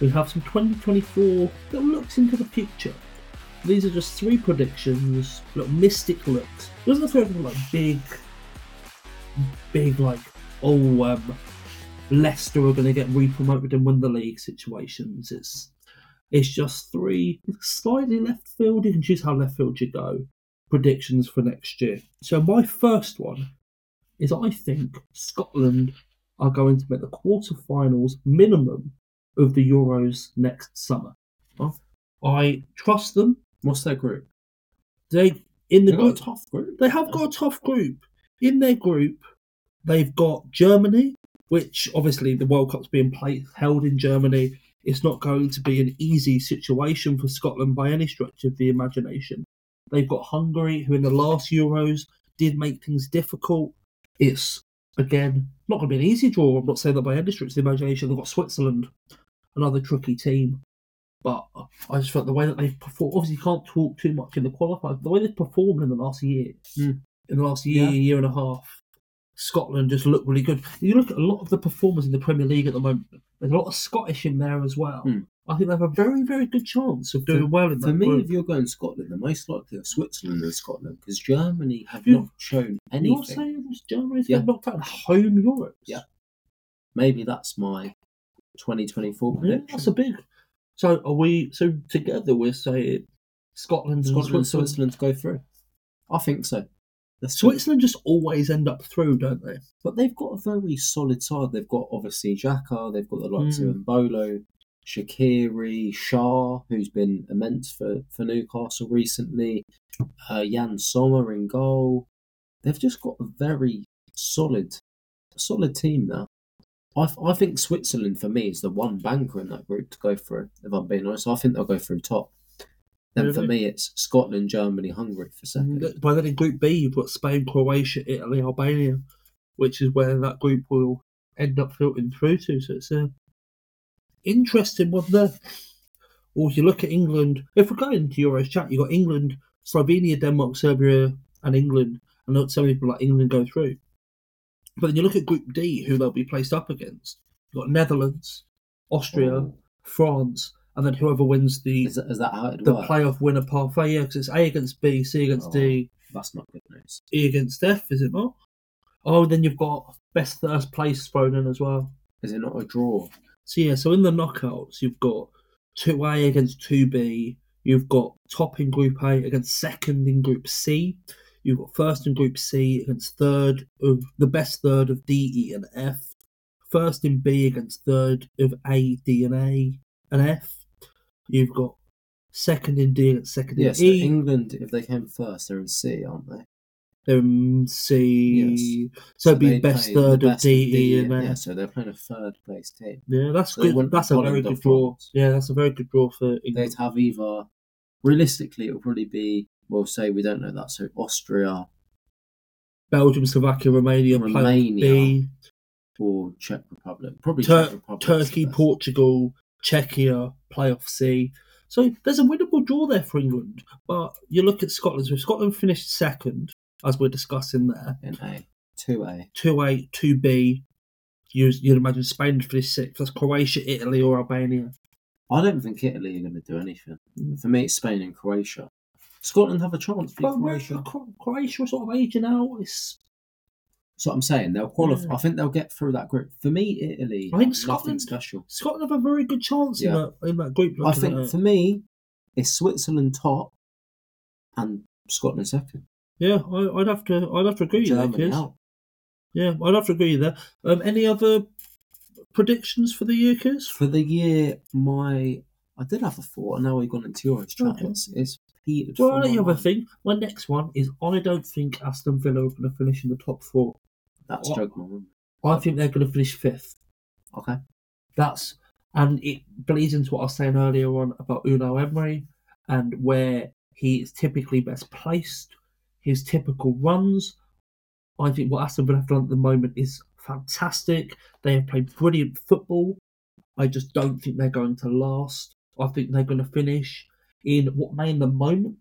We have some 2024 little looks into the future. These are just three predictions, little mystic looks. Doesn't feel like big, big like oh um, Leicester are going to get re-promoted and win the league situations. It's it's just three slightly left field. You can choose how left field you go. Predictions for next year. So my first one is I think Scotland are going to make the quarterfinals minimum of the Euros next summer. I trust them. What's their group? They in the group tough group. they have got a tough group. In their group, they've got Germany, which obviously the World Cup's being played held in Germany. It's not going to be an easy situation for Scotland by any stretch of the imagination. They've got Hungary, who in the last Euros did make things difficult. It's again not going to be an easy draw. I'm not saying that by any stretch of the imagination. They've got Switzerland, another tricky team. But I just felt the way that they've performed. Obviously, you can't talk too much in the qualifiers. The way they've performed in the last year, Mm. in the last year, Yeah. year and a half, Scotland just look really good. You look at a lot of the performers in the Premier League at the moment. There's a lot of Scottish in there as well. Mm. I think they have a very, very good chance of doing For- well in that For me, group. if you're going Scotland, the most likely are Switzerland and Scotland because Germany have You- not shown anything. You're saying Germany's Yeah. knocked out in home Europe. Yeah. Maybe that's my 2024 Yeah, that's a big. So are we? So together we're saying Scotland, Scotland and and Switzerland. Switzerland go through. I think so. See. Switzerland just always end up through, don't they? But they've got a very solid side. They've got obviously Xhaka, they've got the likes Mm. of Embolo, Shaqiri, Schär, who's been immense for, for Newcastle recently, uh, Yann Sommer in goal. They've just got a very solid, solid team now. I, I think Switzerland for me is the one banker in that group to go through. If I'm being honest, I think they'll go through top. Then for me, it's Scotland, Germany, Hungary for mm, second. By then in Group B, you've got Spain, Croatia, Italy, Albania, which is where that group will end up filtering through to. So it's a interesting one there. Or if you look at England, if we're going into Euros chat, you've got England, Slovenia, Denmark, Serbia, and England. And not so many people like England go through. But then you look at Group D, who they'll be placed up against. You've got Netherlands, Austria, Oh. France, and then whoever wins the Is that, is that the works? playoff winner parfait. Oh, yeah, because it's A against B, C against Oh. D, That's not good news. E against F, is it not? Oh, then you've got best first place thrown in as well. Is it not a draw? So yeah, so in the knockouts, you've got two A against two B. You've got top in Group A against second in Group C. You've got first in Group C against third of the best third of D, E, and F. First in B against third of A, D, and A and F. You've got second in D against second in Yes, so E. England, if they came first, they're in C, aren't they? They're in C. Yes. So it'd be best third of best D, E, and yeah, F. so they're playing a third place team. Yeah, that's So good. That's a very good draw. France. Yeah, that's a very good draw for They'd have either, realistically, it'll probably be, we'll say we don't know that, so Austria Belgium, Slovakia, Romania, Romania. B, or Czech Republic. Probably Tur- Czech Republic. Turkey, Portugal, Czechia, playoff C. So there's a winnable draw there for England. But you look at Scotland. So if Scotland finished second, as we're discussing there, In A. 2A. 2A, 2B, you'd, you'd imagine Spain would finish sixth. That's Croatia, Italy, or Albania. I don't think Italy are going to do anything. For me, it's Spain and Croatia. Scotland have a chance But Croatia. Cro- Croatia are sort of aging out. It's, what I'm saying. They'll qualify. Yeah. I think they'll get through that group. For me, Italy, I think Scotland- special. Scotland have a very good chance Yeah. in, that, in that group. I think for me, it's Switzerland top and Scotland second. Yeah, I, I'd have to. I'd have to agree with you there, out. Yeah, I'd have to agree there. Um, any other predictions for the year? For the year, my I did have a thought, and now we've gone into chat. Okay. It's, Peter. Well, the other thing, my next one is I don't think Aston Villa are going to finish in the top four. That's man. I think they're going to finish fifth. Okay. That's and it bleeds into what I was saying earlier on about Unai Emery and where he is typically best placed, his typical runs. I think what Aston Villa have done at the moment is fantastic. They have played brilliant football. I just don't think they're going to last. I think they're going to finish in what may in the moment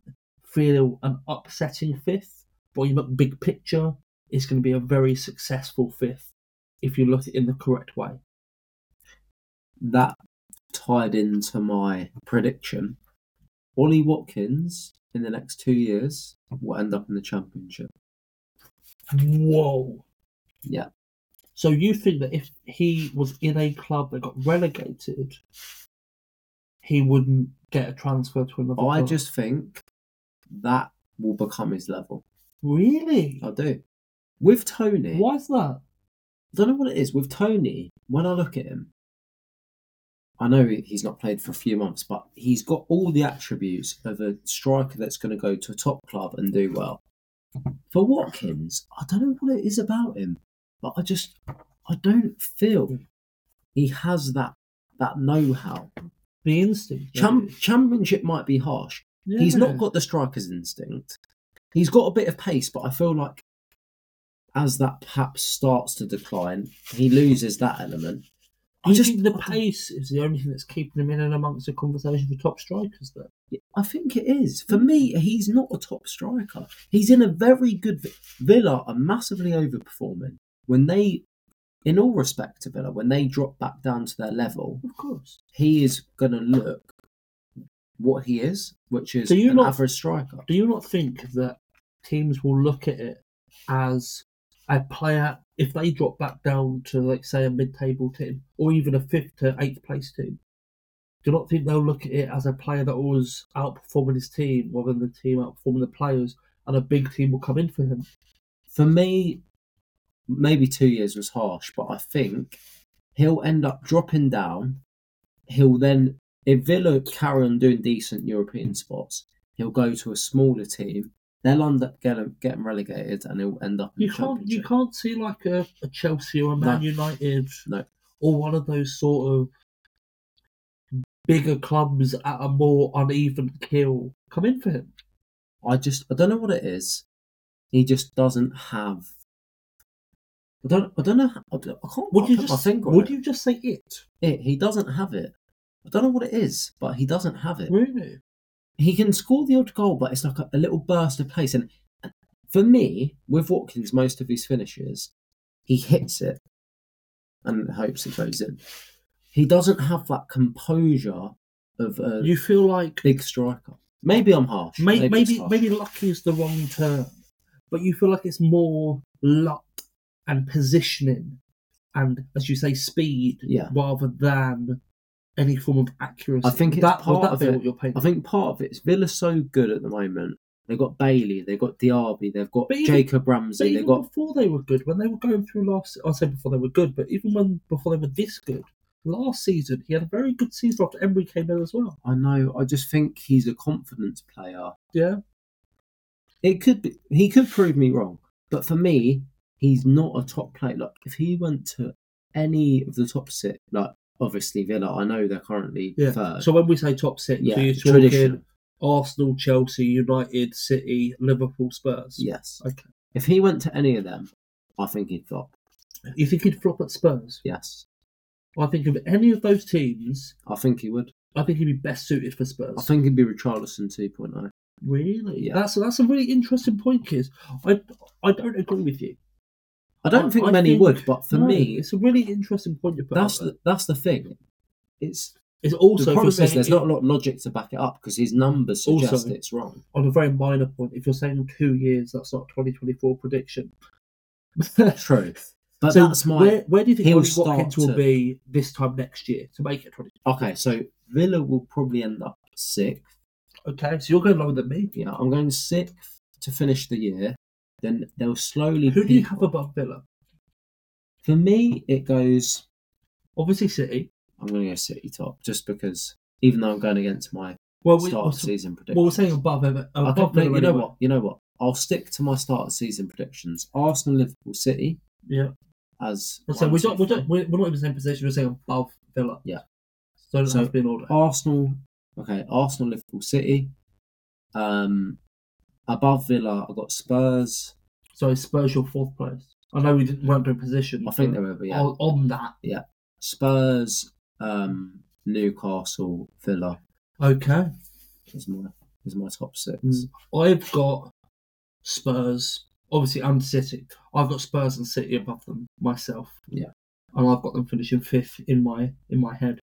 feel an upsetting fifth, but you look big picture, it's going to be a very successful fifth if you look at it in the correct way. that tied into my prediction. Ollie Watkins in the next two years will end up in the championship. Whoa. Yeah. So you think that if he was in a club that got relegated, he wouldn't get a transfer to another Oh, I club? just think that will become his level. Really? I do. With Toney, Why is that? I don't know what it is. With Toney, when I look at him, I know he's not played for a few months, but he's got all the attributes of a striker that's going to go to a top club and do well. For Watkins, I don't know what it is about him, but I just I don't feel he has that that know-how. The instinct. Cham- championship might be harsh. He's not got the striker's instinct. He's got a bit of pace, but I feel like as that perhaps starts to decline, he loses that element. I just think the pace is the only thing that's keeping him in and amongst the conversation for top strikers? Though I think it is. For me, he's not a top striker. He's in a very good vi- Villa are massively overperforming. When they in all respect to Villa, when they drop back down to their level, of course. he is gonna look what he is, which is you're an not- average striker. Do you not think that teams will look at it as a player if they drop back down to like say a mid-table team or even a fifth to eighth place team? Do you not think they'll look at it as a player that was outperforming his team rather than the team outperforming the players, and a big team will come in for him? For me, maybe two years was harsh, but I think he'll end up dropping down. He'll then, if Villa carry on doing decent European spots, he'll go to a smaller team. They'll end up getting, getting relegated, and he'll end up You can't you can't see like a, a Chelsea or a Man No. United No. or one of those sort of bigger clubs at a more uneven keel come in for him. I just, I don't know what it is. He just doesn't have. I don't, I don't know. I, don't- I can't Would you just would it. you just say it? it. He doesn't have it. I don't know what it is, but he doesn't have it. Really? he can score the odd goal, but it's like a, a little burst of pace. And for me, with Watkins, most of his finishes, he hits it and hopes it goes in. He doesn't have that composure of a You feel like big striker. Maybe I'm harsh. may, maybe maybe it's maybe, lucky is the wrong term, but you feel like it's more luck and positioning, and as you say, speed Yeah. rather than any form of accuracy. I think it's that, part that of it. what you're painting? I think part of it is Villa's so good at the moment. They've got Bailey, they've got Diaby, they've got even- Jacob Ramsey, they've got before they were good, when they were going through last, I say before they were good, but even when before they were this good, last season he had a very good season after Emery came in as well. I know, I just think he's a confidence player. Yeah, It could be he could prove me wrong, but for me, he's not a top player. Like if he went to any of the top six, like obviously Villa, I know they're currently yeah. third. So when we say top six, yeah, so you're tradition. talking Arsenal, Chelsea, United, City, Liverpool, Spurs. Yes. Okay. If he went to any of them, I think he'd flop. You think he'd flop at Spurs? Yes. I think of any of those teams, I think he would. I think he'd be best suited for Spurs. I think he'd be Richarlison 2.0. really, Yeah. that's that's a really interesting point, Kiz. I I don't agree with you. I don't I- think I many think- would, but for No, me, it's a really interesting point you put. that's the, that's the thing. It's It's also the if problem is saying there's it- not a lot of logic to back it up because his numbers suggest Also- it's wrong. on a very minor point. If you're saying two years, that's not a 2024 prediction. True, but so that's my where, where do you think he'll Ollie start Watkins will to- be this time next year to make it 20? okay. So Villa will probably end up sixth. Okay, so you're going lower than me. Yeah, I'm going sixth to finish the year. Then they'll slowly. Who do you have above Villa? For me, it goes. Obviously, City. I'm going to go City top just because, even though I'm going against my Well, we, start of season prediction. well, we're saying above Ever- Okay, above no, Villa. you know what? You know what? I'll stick to my start of season predictions. Arsenal, Liverpool, City Yeah. as. So we two, don't, we three. don't, we're we're not in the same position. We're saying above Villa. Yeah. So So- have to be in order. Arsenal. Okay, Arsenal, Liverpool, City. Um, above Villa, I got Spurs. So Spurs your fourth place. I know we didn't weren't doing position. I think they were, yeah. on, on that. Yeah. Spurs, um, Newcastle, Villa Okay. is my is my top six. Mm. I've got Spurs, obviously, and City. I've got Spurs and City above them myself. Yeah. and I've got them finishing fifth in my in my head.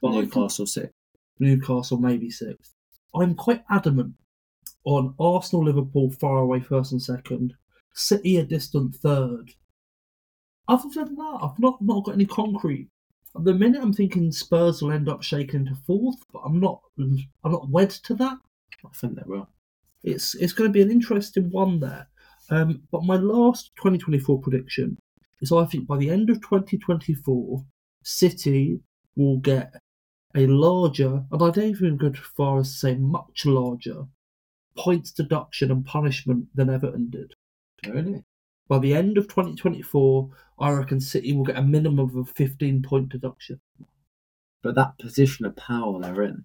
But Newcastle City. Newcastle maybe sixth. I'm quite adamant on Arsenal, Liverpool far away first and second, City a distant third. Other than that, I've not not got any concrete. At the minute, I'm thinking Spurs will end up shaking into fourth, but I'm not I'm not wed to that. I think they will. It's it's going to be an interesting one there. Um, but my last 2024 prediction is I think by the end of 2024, City will get a larger, and I don't even go as far as to say much larger, points deduction and punishment than Everton did. Really? By the end of 2024, I reckon City will get a minimum of a 15 point deduction. But that position of power they're in,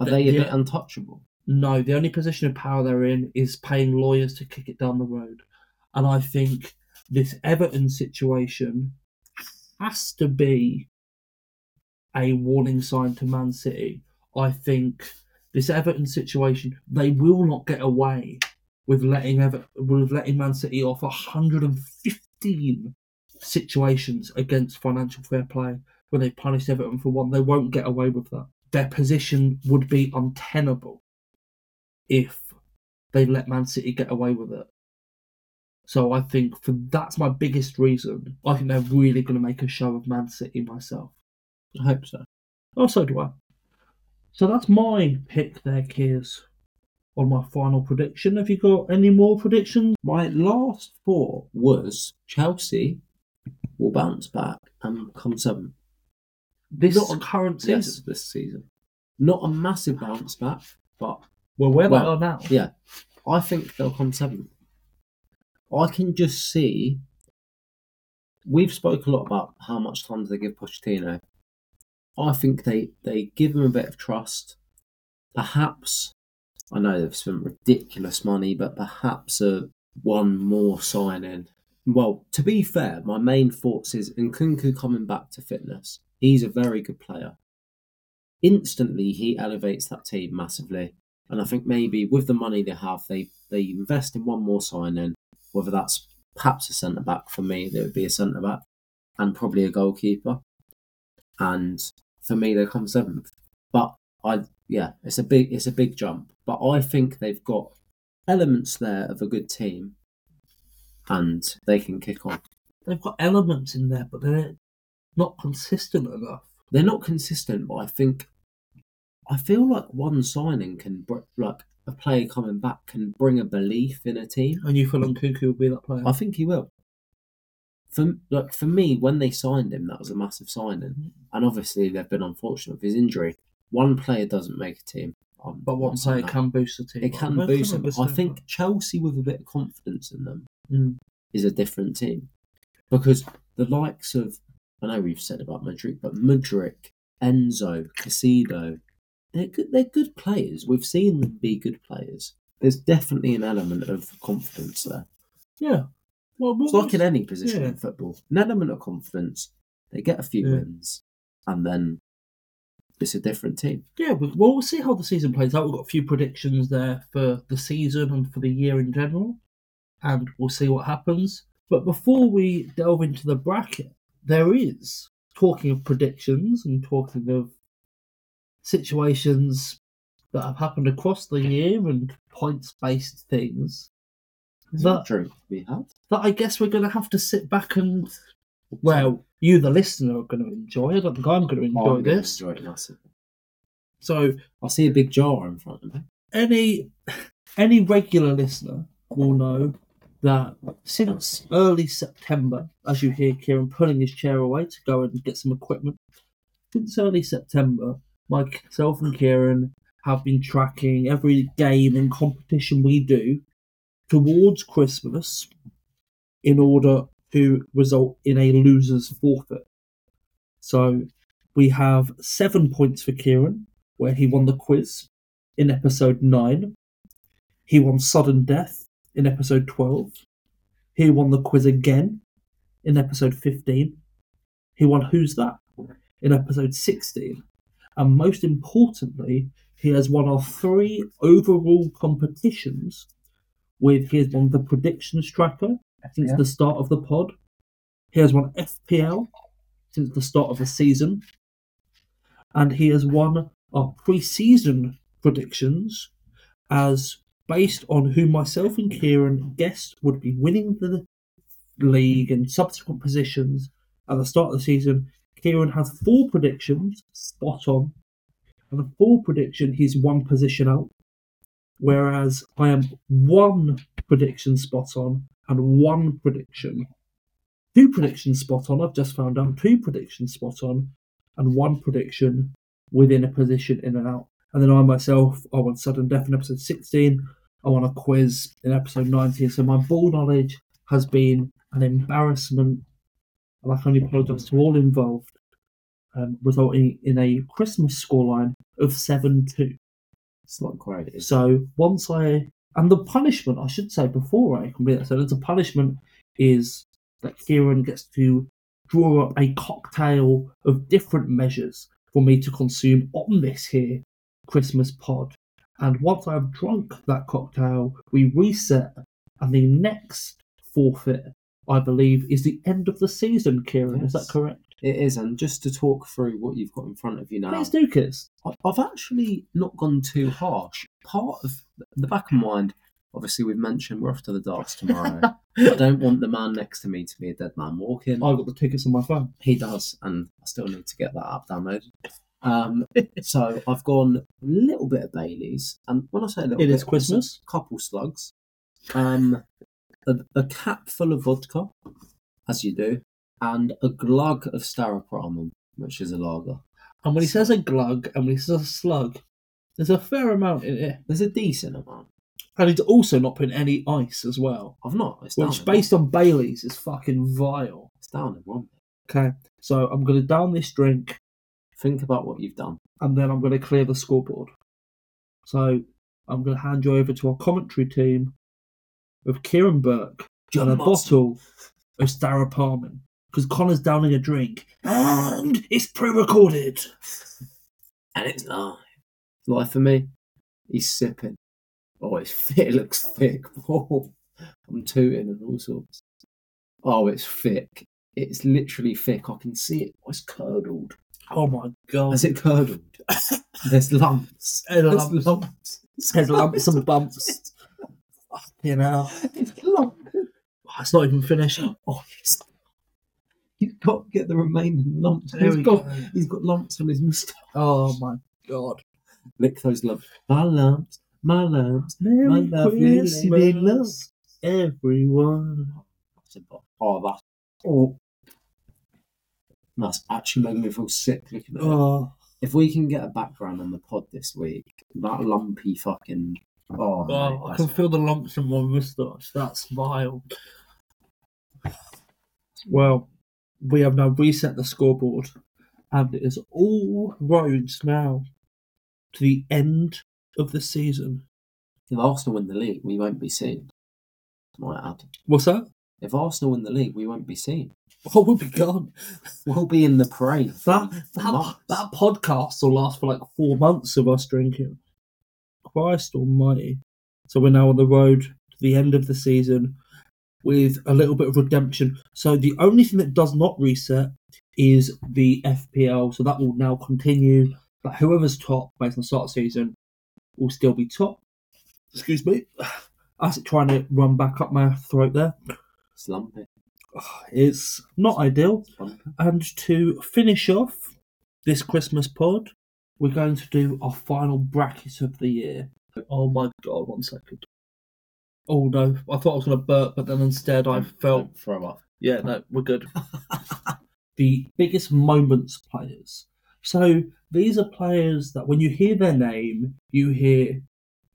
are The- they a the- bit untouchable? No, the only position of power they're in is paying lawyers to kick it down the road. And I think this Everton situation has to be a warning sign to Man City. I think this Everton situation, they will not get away with letting Ever- with letting Man City off 115 situations against financial fair play when they punished Everton for one. They won't get away with that. Their position would be untenable if they let Man City get away with it. So I think for that's my biggest reason. I think they're really going to make a show of Man City myself. I hope so. Oh, so do I. So that's my pick there, Kiers, on my final prediction. Have you got any more predictions? My last thought was Chelsea will bounce back and come seventh. This Not a- current season. Yes, this season. Not a massive bounce back, but Well, where Well, they are now. yeah, I think they'll come seventh. I can just see. We've spoke a lot about how much time they give Pochettino. I think they they give them a bit of trust. Perhaps I know they've spent ridiculous money, but perhaps a one more signing. Well, to be fair, my main thoughts is Nkunku coming back to fitness. He's a very good player. Instantly, he elevates that team massively. And I think maybe with the money they have, they, they invest in one more signing, whether that's perhaps a centre back for me, there would be a centre back, and probably a goalkeeper. And for me, they come seventh. But I, yeah, it's a big, it's a big jump. But I think they've got elements there of a good team, and they can kick on. They've got elements in there, but they're not consistent enough. They're not consistent, but I think I feel like one signing can br- like a player coming back can bring a belief in a team. And you feel Nkunku will be that player. I think he will. For like for me, when they signed him, that was a massive signing, and obviously they've been unfortunate with his injury. One player doesn't make a team, I'm But one player that. can boost the team. It can Well, boost them. I think Chelsea with a bit of confidence in them Mm. is a different team because the likes of I know we've said about Madrid, but Mudryk, Enzo, Caicedo, they're good. They're good players. We've seen them be good players. There's definitely an element of confidence there. Yeah. Well, It's like in any position yeah. in football. An element of confidence. They get a few Yeah. wins, and then it's a different team. Yeah, we, well, we'll see how the season plays out. We've got a few predictions there for the season and for the year in general, and we'll see what happens. But before we delve into the bracket, there is talking of predictions and talking of situations that have happened across the year and points based things That- drink we had? that I guess we're going to have to sit back and, well, you, the listener, are going to enjoy. I don't think I'm going oh, to enjoy I'm this. Enjoy it massively. So, I see a big jar in front of me. any any regular listener will know that since early September, as you hear Kieran pulling his chair away to go and get some equipment, since early September, myself and Kieran have been tracking every game and competition we do towards Christmas in order to result in a loser's forfeit. So we have seven points for Kieran, where he won the quiz in episode 9. He won Sudden Death in episode 12. He won the quiz again in episode 15. He won Who's That in episode 16. And most importantly, he has won our three overall competitions with he has won the predictions tracker since Yeah. the start of the pod. He has won FPL since the start of the season. And he has won our pre season predictions as based on who myself and Kieran guessed would be winning the league and subsequent positions at the start of the season. Kieran has four predictions spot on, and the four prediction he's one position out, whereas I am one prediction spot on and one prediction, two predictions spot on. I've just found out two predictions spot on, and one prediction within a position in and out. And then I myself, I won sudden death in episode 16. I won a quiz in episode 19. So my ball knowledge has been an embarrassment, and I can only apologise to all involved, um, resulting in a Christmas scoreline of 7 2. It's not great. So once I and the punishment, I should say before I complete that sentence, the punishment is that Kieran gets to draw up a cocktail of different measures for me to consume on this here Christmas pod. And once I've drunk that cocktail, we reset, and the next forfeit, I believe, is the end of the season. Kieran, is that correct? It is, and just to talk through what you've got in front of you now, Please do, I've actually not gone too harsh. Part of the back of my mind, obviously, we've mentioned we're off to the darts tomorrow. I don't want the man next to me to be a dead man walking. I've got the tickets on my phone. He does, and I still need to get that app downloaded. Um, so I've gone a little bit of Bailey's, and when I say a little It bit, is Christmas. a couple slugs, um, a, a cap full of vodka, as you do, and a glug of Staropramen, which is a lager. And when he says a glug and when he says a slug, there's a fair amount in it. There's a decent amount. And he's also not putting any ice as well. I've not. It's down Which, in based on Bailey's, is fucking vile. It's down in one. Okay, so I'm going to down this drink Think about what you've done. and then I'm going to clear the scoreboard. So I'm going to hand you over to our commentary team of Kieran Burke and a bottle of Staropramen. Because Connor's downing a drink and it's pre recorded. and it's live. Live for me. He's sipping. Oh, it's thick. It looks thick. Oh, I'm tooting and all sorts. Oh, it's thick. It's literally thick. I can see it. Oh, it's curdled. Oh my god. Is it curdled? There's lumps. There's lumps. lumps. There's lumps and bumps. You know, It's lumped. Oh, it's not even finished. Oh, yes. He's got to get the remaining lumps. There He's got, go. he's got lumps on his moustache. Oh my god. Lick those lumps. My lumps. My lumps. Merry My lovely Christmas, loves. everyone. Oh, that's oh, that's actually making me feel sick looking at it. Oh, If we can get a background on the pod this week, that lumpy fucking oh, oh mate, oh I can feel the lumps in my moustache. That's vile. Well, we have now reset the scoreboard, and it is all roads now to the end of the season. if Arsenal win the league, we won't be seen. Might add. What's that? If Arsenal win the league, we won't be seen. Oh, we'll be gone. We'll be in the parade. That that, that podcast will last for like four months of us drinking. Christ Almighty! So we're now on the road to the end of the season with a little bit of redemption. So the only thing that does not reset is the FPL. So that will now continue. But whoever's top based on the start of season will still be top. Excuse me. As trying to run back up my throat there. It's lumpy. It's not ideal. It's lumpy. And to finish off this Christmas pod, we're going to do our final bracket of the year. Oh my god, one second. Oh no, I thought I was going to burp, but then instead I felt. Throw up. Yeah, no, we're good. the biggest moments players. So these are players that when you hear their name, you hear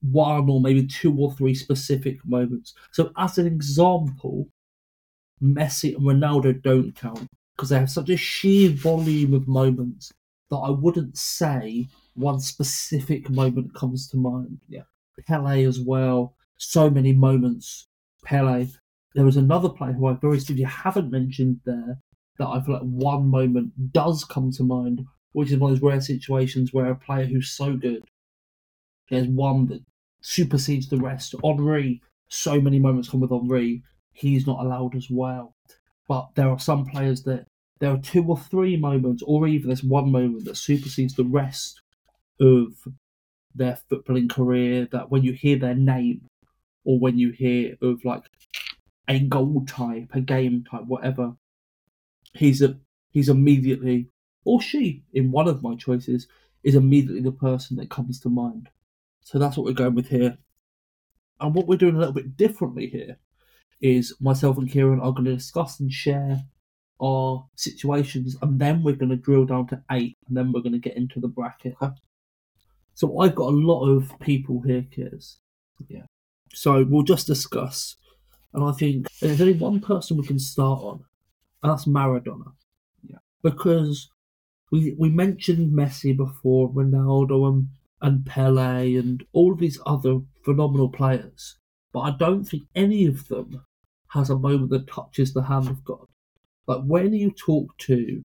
one or maybe two or three specific moments. So, as an example, Messi and Ronaldo don't count because they have such a sheer volume of moments that I wouldn't say one specific moment comes to mind. Yeah. Pele as well. So many moments. Pele. There was another player who I very simply haven't mentioned there that I feel like one moment does come to mind, which is one of those rare situations where a player who's so good, there's one that supersedes the rest. Henri, so many moments come with Henri, he's not allowed as well. But there are some players that there are two or three moments, or even there's one moment that supersedes the rest of their footballing career. That when you hear their name, or when you hear of like a goal type, a game type, whatever, he's a he's immediately or she in one of my choices is immediately the person that comes to mind. So that's what we're going with here. And what we're doing a little bit differently here is myself and Kieran are going to discuss and share our situations, and then we're going to drill down to eight, and then we're going to get into the bracket. So I've got a lot of people here, Kiers. Yeah. So we'll just discuss, and I think there's only one person we can start on, and that's Maradona. Yeah. Because we we mentioned Messi before, Ronaldo and, and Pele and all of these other phenomenal players, but I don't think any of them has a moment that touches the hand of God. Like when you talk to,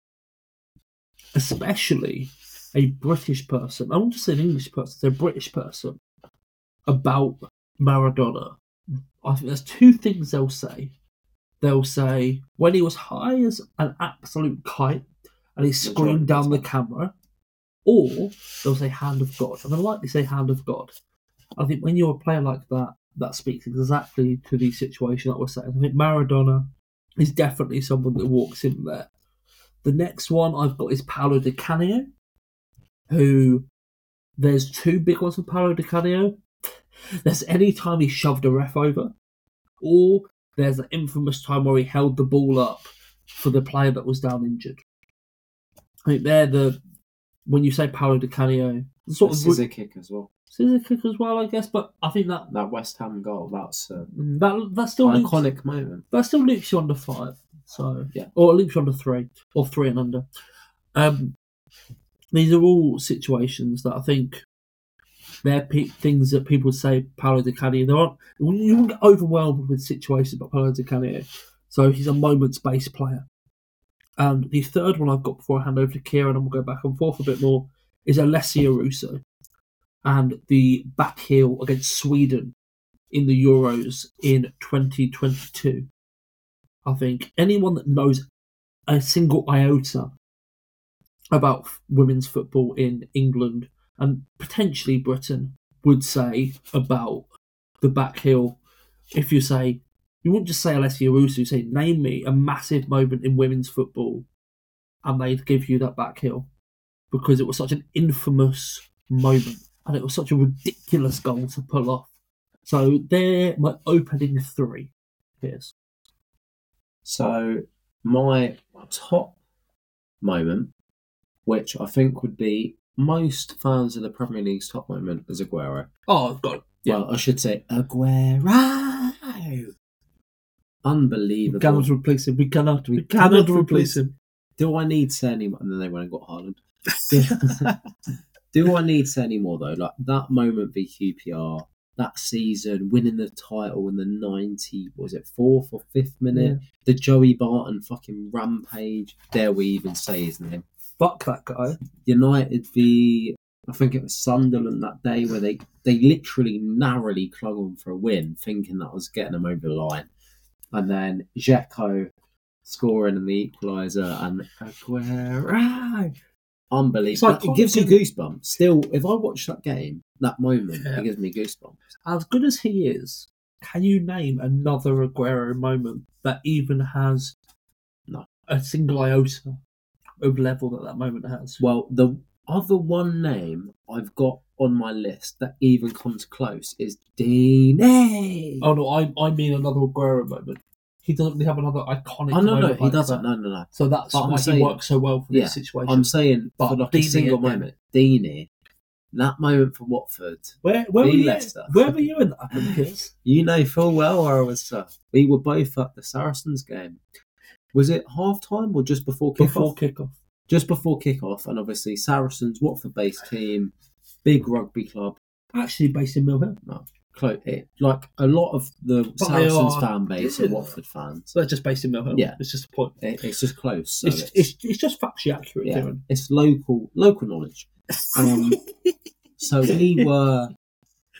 especially a British person, I won't just say an English person, say a British person about Maradona, I think there's two things they'll say. They'll say when he was high as an absolute kite and That's screamed down the camera, or they'll say hand of God. And they'll likely say hand of God. I think when you're a player like that, that speaks exactly to the situation that we're saying. I think Maradona is definitely someone that walks in there. The next one I've got is Paolo Di Canio, who there's two big ones for Paolo Di Canio. There's any time he shoved a ref over, or there's an infamous time where he held the ball up for the player that was down injured. I think they're the when you say Paolo Di Canio, the sort of scissor kick as well. scissor kick as well, I guess. But I think that That West Ham goal, that's an that that still loops, iconic moment. that still loops you under five. So Yeah. or it loops you under three or three and under. Um, these are all situations that I think they're pe- things that people say Paolo Di Canio. There aren't you get overwhelmed with situations about Paolo Di Canio. So he's a moments based player. And the third one I've got before I hand over to Kieran and we'll go back and forth a bit more is Alessia Russo and the back heel against Sweden in the Euros in 2022. I think anyone that knows a single iota about women's football in England and potentially Britain would say about the back heel. If you say, you wouldn't just say Alessia Russo, you say, name me a massive moment in women's football, and they'd give you that back heel because it was such an infamous moment and it was such a ridiculous goal to pull off. So they're my opening three. Here's So my top moment, which I think would be most fans of the Premier League's top moment, is Aguero. oh god, yeah, Well, I should say Aguero. we Unbelievable. cannot replace him. We cannot. We, We cannot, cannot replace replace him. Do I need to say any more? And then they went and got Haaland. Do, I need to say any more though? Like that moment v QPR, that season, winning the title in the ninety, was it fourth or fifth minute? The Joey Barton fucking rampage. Dare we even say his name? Fuck that guy. United v I think it was Sunderland that day where they they literally narrowly clung on for a win, thinking that was getting them over the line, and then Dzeko scoring in the equaliser and Aguero. Unbelievable! Like it gives you goosebumps. Still, if I watch that game, that moment, Yeah. it gives me goosebumps. As good as he is, can you name another Aguero moment that even has No. a single iota of level that that moment has? Well, the other one name I've got on my list that even comes close is Deeney. Oh no, I I mean another Aguero moment. He doesn't really have another iconic. Oh, no, no, moment he like doesn't. that. No, no, no. So that's But I'm why he works so well for Yeah, this situation. I'm saying But for like a Deeney single again. moment, Deeney, that moment for Watford, where where were you? Leicester. Where were you in that? You know full well where I was. Uh, we were both at the Saracens game. Was it half time or just before kick Before off? kickoff. Just before kick off, and obviously Saracens, Watford based team, big rugby club. Actually based in Mill Hill. Close, it, like a lot of the But Saracens are- fan base are. Watford fans. So they're just based in Mill Hill. Yeah. It's just a point. It, it's just close. So It's, it's, it's, it's just factually accurate, yeah, it's local local knowledge. Um, so we were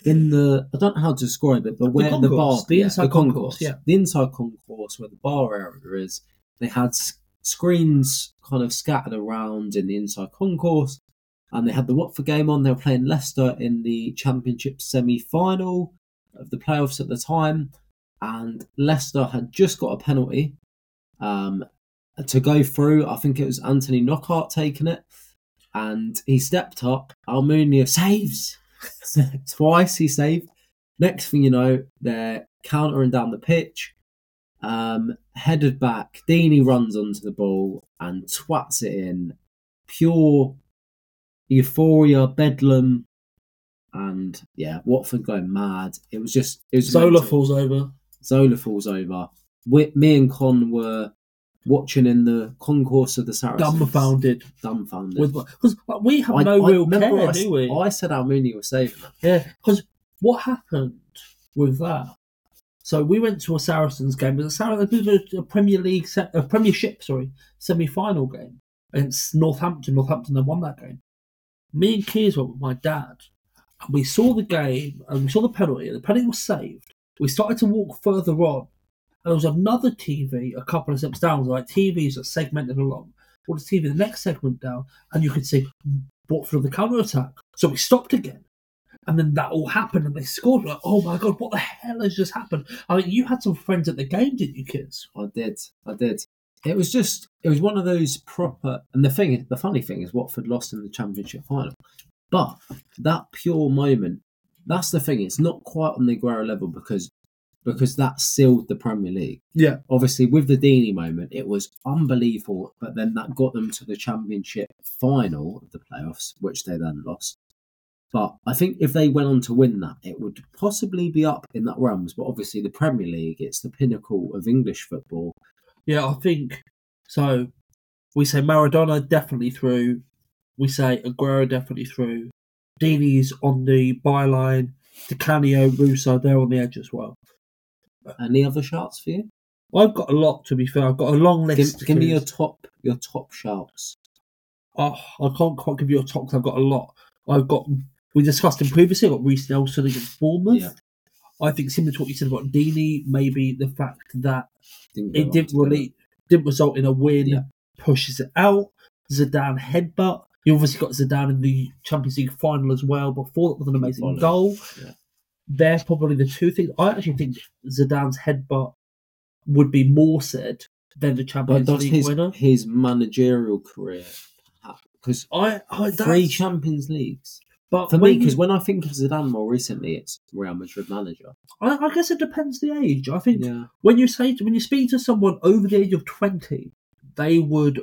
in the I don't know how to describe it, but where the, bar, concourse, the yeah, inside concourse, yeah. the inside concourse where the bar area is, they had screens kind of scattered around in the inside concourse, and they had the Watford game on. They were playing Leicester in the Championship semi final of the playoffs at the time, and Leicester had just got a penalty um, to go through. I think it was Anthony Knockaert taking it, and he stepped up. Almunia saves twice. He saved. Next thing you know, they're countering down the pitch. Um, headed back, Deeney runs onto the ball and twats it in. Pure euphoria, bedlam, and yeah, Watford going mad. It was just it was Zola mental. falls over. Zola falls over. We, me and Con were watching in the concourse of the Saracens. Dumbfounded. Dumbfounded. With because we have I- no I real care, I, do we? I said Almunia was saving it. Yeah, because what happened with that? So we went to a Saracens game. It was a, a Premier League, a Premiership, sorry, semi-final game against Northampton. Northampton then won that game. Me and Keys went with my dad, and we saw the game, and we saw the penalty. And the penalty was saved. We started to walk further on, and there was another TV a couple of steps down. Like TVs that segmented along. The TV the next segment down, and you could see Watford on the counter attack. So we stopped again. And then that all happened, and they scored. Like, oh my god, what the hell has just happened? I mean, you had some friends at the game, didn't you, kids? I did. I did. It was just. It was one of those proper. And the thing, the funny thing is, Watford lost in the Championship final. But that pure moment, that's the thing. It's not quite on the Aguero level because because that sealed the Premier League. Yeah. Obviously, with the Deeney moment, it was unbelievable. But then that got them to the Championship final of the playoffs, which they then lost. But I think if they went on to win that, it would possibly be up in that realms. But obviously, the Premier League, it's the pinnacle of English football. Yeah, I think so. We say Maradona definitely through. We say Aguero definitely through. Deeney's on the byline. Di Canio, Russo, they're on the edge as well. Any other shouts for you? I've got a lot to be fair. I've got a long list. give me your top your top shouts. Oh, I can't quite give you a top 'cause I've got a lot. I've got. We discussed him previously. I've got Reiss Nelson against Bournemouth. Yeah. I think similar to what you said about Deeney, maybe the fact that Didn't it didn't really didn't result in a win Yeah. pushes it out. Zidane headbutt. You obviously got Zidane in the Champions League final as well. Before that was an amazing goal. Yeah. They're probably the two things. I actually think Zidane's headbutt would be more said than the Champions League his winner. his managerial career uh, because I, I three Champions Leagues but for me? Because when I think of Zidane more recently, it's Real Madrid manager. I, I guess it depends the age. I think Yeah, when you say when you speak to someone over the age of twenty, they would.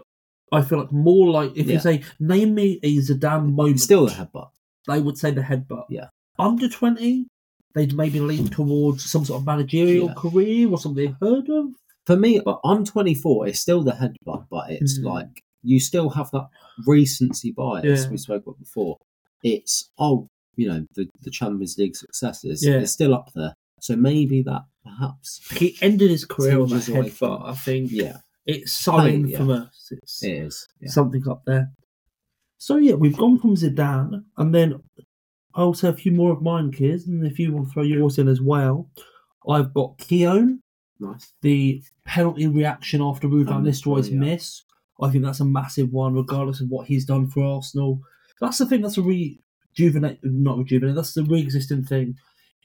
I feel like more like if Yeah. you say name me a Zidane moment, still the headbutt. they would say the headbutt. Yeah. Under twenty, they'd maybe lean towards some sort of managerial Yeah. career or something they've heard of. For me, I'm 24. It's still the headbutt, but it's Mm. like you still have that recency bias Yeah. we spoke about before. It's oh, you know, the the Champions League successes. Yeah. It's still up there. So maybe that perhaps, He ended his career on that headbutt. I think yeah, it's so Pain, yeah. infamous. It's it is. Yeah. something up there. So yeah, we've gone from Zidane, and then I'll say a few more of mine, kids, and if you want to throw yours in as well, I've got Keown, Nice. the penalty reaction after Ruud van Nistelrooy's miss. I think that's a massive one, regardless of what he's done for Arsenal. That's the thing. That's a rejuvenate, not rejuvenate. That's the re-existing thing.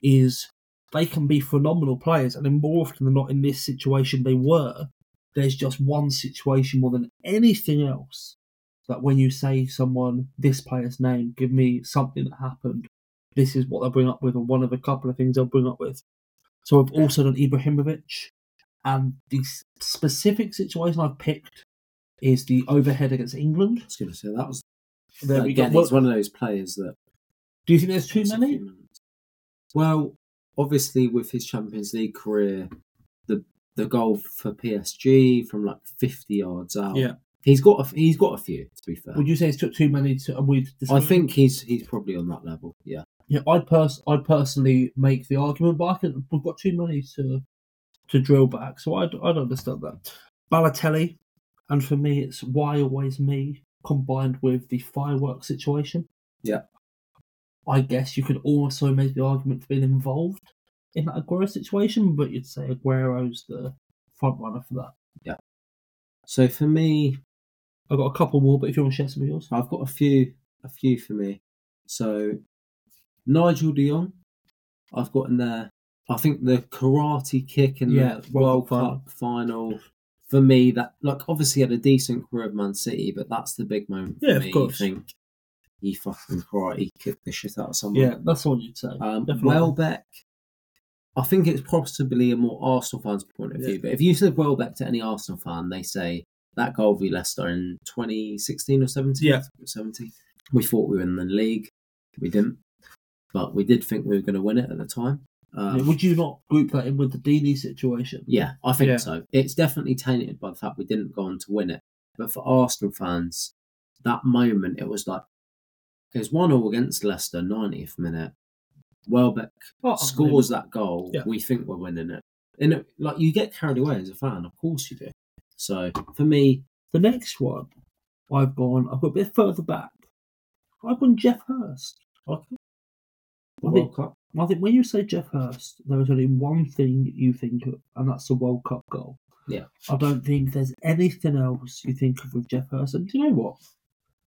Is they can be phenomenal players, and then more often than not, in this situation, they were. There's just one situation more than anything else that when you say someone this player's name, give me something that happened. This is what they'll bring up with, or one of a couple of things they'll bring up with. So I've also done Ibrahimovic, and the specific situation I've picked is the overhead against England. I was going to say that was There we again. go. He's one of those players that. Do you think there's too many? Well, obviously, with his Champions League career, the the goal for PSG from like fifty yards out. Yeah. he's got a, he's got a few. To be fair, Would you say it's took too many to? I think he's he's probably on that level. Yeah, Yeah, I pers- I personally make the argument, but I think we've got too many to to drill back, so I'd, I'd understand that. Balotelli, and for me, it's why always me combined with the fireworks situation. Yeah. I guess you could also make the argument for being involved in that Aguero situation, but you'd say Aguero's the front runner for that. Yeah. So for me, I've got a couple more, but if you want to share some of yours. I've got a few, a few for me. So Nigel De Jong, I've got in there. I think the karate kick in Yeah, the World World Cup Cup final for me. That like obviously had a decent career of Man City, but that's the big moment Yeah, of course. I think he fucking cried. He kicked the shit out of someone. Yeah, that's what you'd say. Um, Definitely. Welbeck, I think it's possibly a more Arsenal fan's point of view. Yeah. But if you said Welbeck to any Arsenal fan, they say that goal v Leicester in 2016 or 17. Yeah. 17. We thought we were in the league. We didn't. But we did think we were going to win it at the time. Um, would you not group that in with the Deeney situation? yeah, I think Yeah. so. It's definitely tainted by the fact we didn't go on to win it. But for Arsenal fans, that moment, it was like, it was 1 0 against Leicester, 90th minute. Welbeck Oh, scores that goal, Yeah. we think we're winning it. And it, like you get carried away as a fan, of course you do. So for me, The next one, I've gone. I've got a bit further back. I've gone Geoff Hurst. The I think- World Cup. I think when you say Geoff Hurst, there is only one thing you think of, and that's the World Cup goal. Yeah. I don't think there's anything else you think of with Geoff Hurst. And do you know what?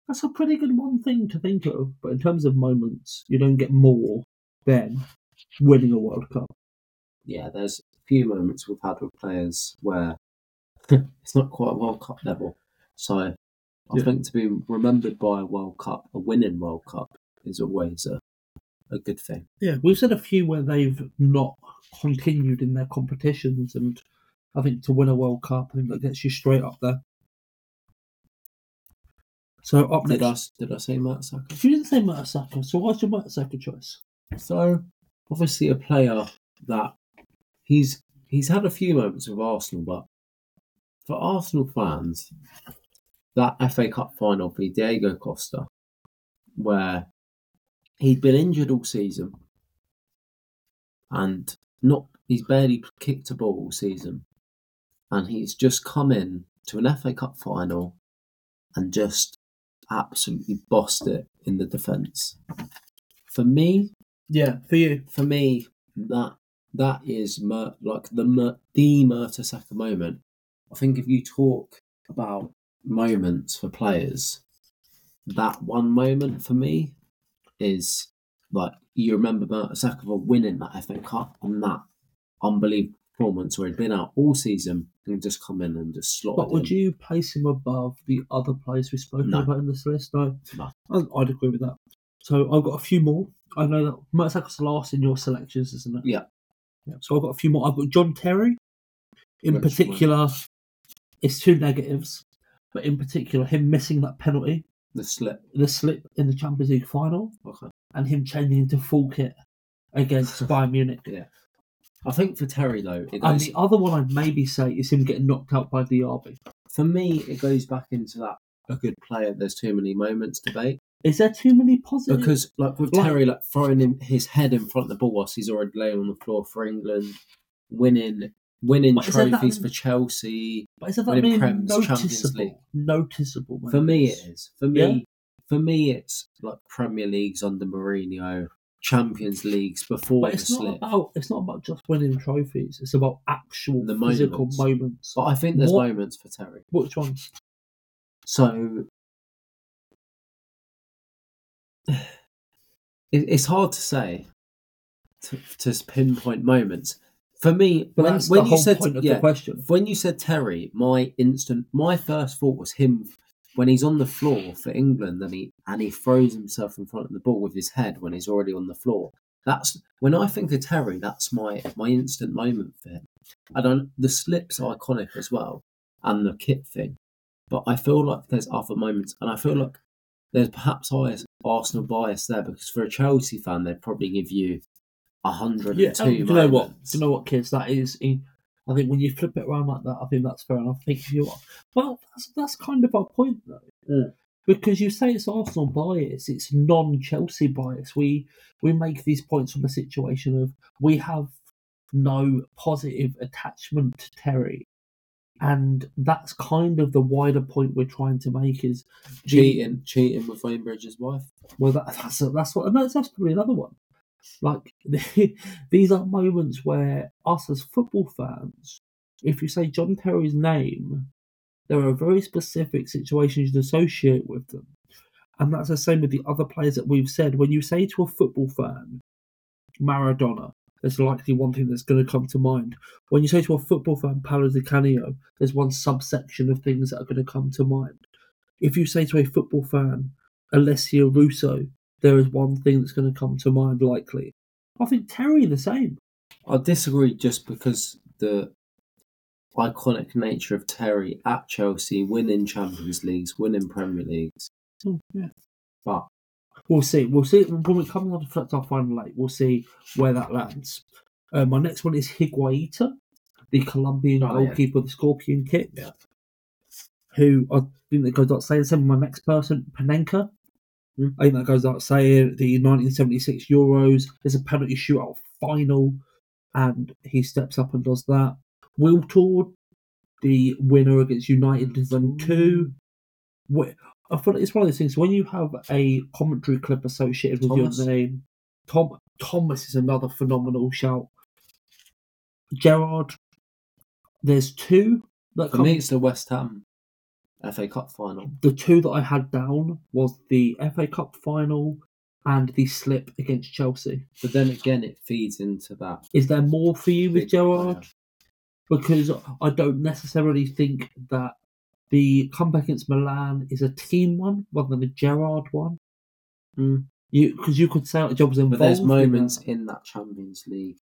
That's a pretty good one thing to think of. But in terms of moments, you don't get more than winning a World Cup. Yeah, there's a few moments we've had with players where it's not quite a World Cup level. So I Yeah. think to be remembered by a World Cup, a winning World Cup, is always a, a good thing. Yeah, we've seen a few where they've not continued in their competitions, and I think to win a World Cup, I think that gets you straight up there. So up Did next, I, did I say Mertesacker? you didn't say Mertesacker, so what's your Mertesacker choice? So obviously a player that he's he's had a few moments with Arsenal, but for Arsenal fans, that FA Cup final for Diego Costa, where he'd been injured all season and not he's barely kicked a ball all season, and he's just come in to an FA Cup final and just absolutely bossed it in the defence. For me, Yeah, for you. for me, that that is Mer- like the Mer- the Mertesacker moment. I think if you talk about moments for players, that one moment for me is like you remember Mertesacker for winning that FA Cup and that unbelievable performance where he'd been out all season and just come in and just slaughtered. But would him. you place him above the other players we've spoken No. about in this list? No. No. I- I'd agree with that. So I've got a few more. I know that Mertesacker's last in your selections, isn't it? Yeah. yeah. So I've got a few more. I've got John Terry. In Which particular, it's two negatives, but in particular, him missing that penalty, the slip? the slip in the Champions League final, Okay. and him changing into full kit against Bayern Munich. Yeah. I think for Terry though, it And the other one I'd maybe say is him getting knocked out by Diaby. for me it goes back into that a good player. There's too many moments debate. Is there too many positives? Because like with Like- Terry, like throwing him his head in front of the ball whilst he's already laying on the floor for England, winning winning But is there that trophies for Chelsea. But is that winning Prems, Champions League. noticeable? For me, it is. For me, Yeah? for me, it's like Premier Leagues under Mourinho, Champions Leagues before But the it's not slip. about it's not about just winning trophies. It's about actual The physical moments. moments. But I think there's What- moments for Terry. Which ones? So it, it's hard to say to, to pinpoint moments. For me, But when, that's when the you whole said point of yeah, the question. when you said Terry, my instant, my first thought was him when he's on the floor for England and he and he throws himself in front of the ball with his head when he's already on the floor. That's when I think of Terry. That's my my instant moment for him. I don't. The slips are iconic as well, and the kit thing. But I feel like there's other moments, and I feel like there's perhaps Arsenal bias there because for a Chelsea fan, they'd probably give you a hundred Yeah, and two. um, do you know what? Do you know what, kids? That is. in- I think when you flip it around like that, I think that's fair enough. I think if you are, well, that's that's kind of our point though, Mm. because you say it's Arsenal bias, it's non-Chelsea bias. We we make these points from a situation of we have no positive attachment to Terry, and that's kind of the wider point we're trying to make is cheating, cheating with Wayne Bridge's wife. well, that, that's that's what, that's, that's probably another one. Like these are moments where us as football fans, if you say John Terry's name, There are very specific situations you associate with them. And that's the same with the other players that we've said. When you say to a football fan, Maradona, there's likely one thing that's going to come to mind. When you say to a football fan, Paolo Di Canio, there's one subsection of things that are going to come to mind. If you say to a football fan, Alessia Russo, there is one thing that's going to come to mind likely. I think Terry the same. I disagree just because the iconic nature of Terry at Chelsea, winning Champions Leagues, winning Premier Leagues. Oh, yeah. But We'll see. We'll see when we come on to our final eight. We'll see where that lands. Uh, my next one is Higuita, the Colombian Oh, yeah. goalkeeper of the Scorpion kick. Yeah. Who I think that goes without saying. Same with my next person, Panenka. Hmm. I think that goes without saying. The 1976 Euros is a penalty shootout final, and he steps up and does that. Wiltord, the winner against United in 2002. Wh- I feel like it's one of those things when you have a commentary clip associated with Thomas. your name. Tom Thomas is another phenomenal shout. Gerrard, there's two that for come. me, it's the West Ham FA Cup final. The two that I had down was the FA Cup final and the slip against Chelsea. But then again, it feeds into that. Is there more for you with Gerrard? Because I don't necessarily think that the comeback against Milan is a team one rather than a Gerrard one. Mm. You because you could say that Job was involved. But there's in moments that. in that Champions League.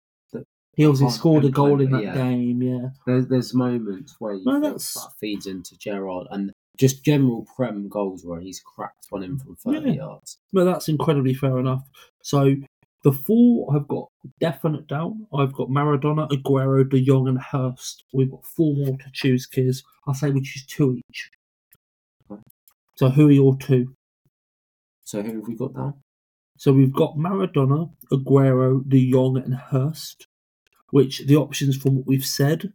He obviously scored a goal in that yeah. game. Yeah, There's there's moments where you No, that feeds into Gerrard and just general Prem goals where he's cracked one in from 30 Yeah. yards. but that's incredibly fair enough. So the four I've got definite down. I've got Maradona, Aguero, De Jong, and Hurst. We've got four more to choose, kids. I'll say we choose two each. Okay. So who are your two? So who have we got down? So we've got Maradona, Aguero, De Jong, and Hurst. Which the options from what we've said,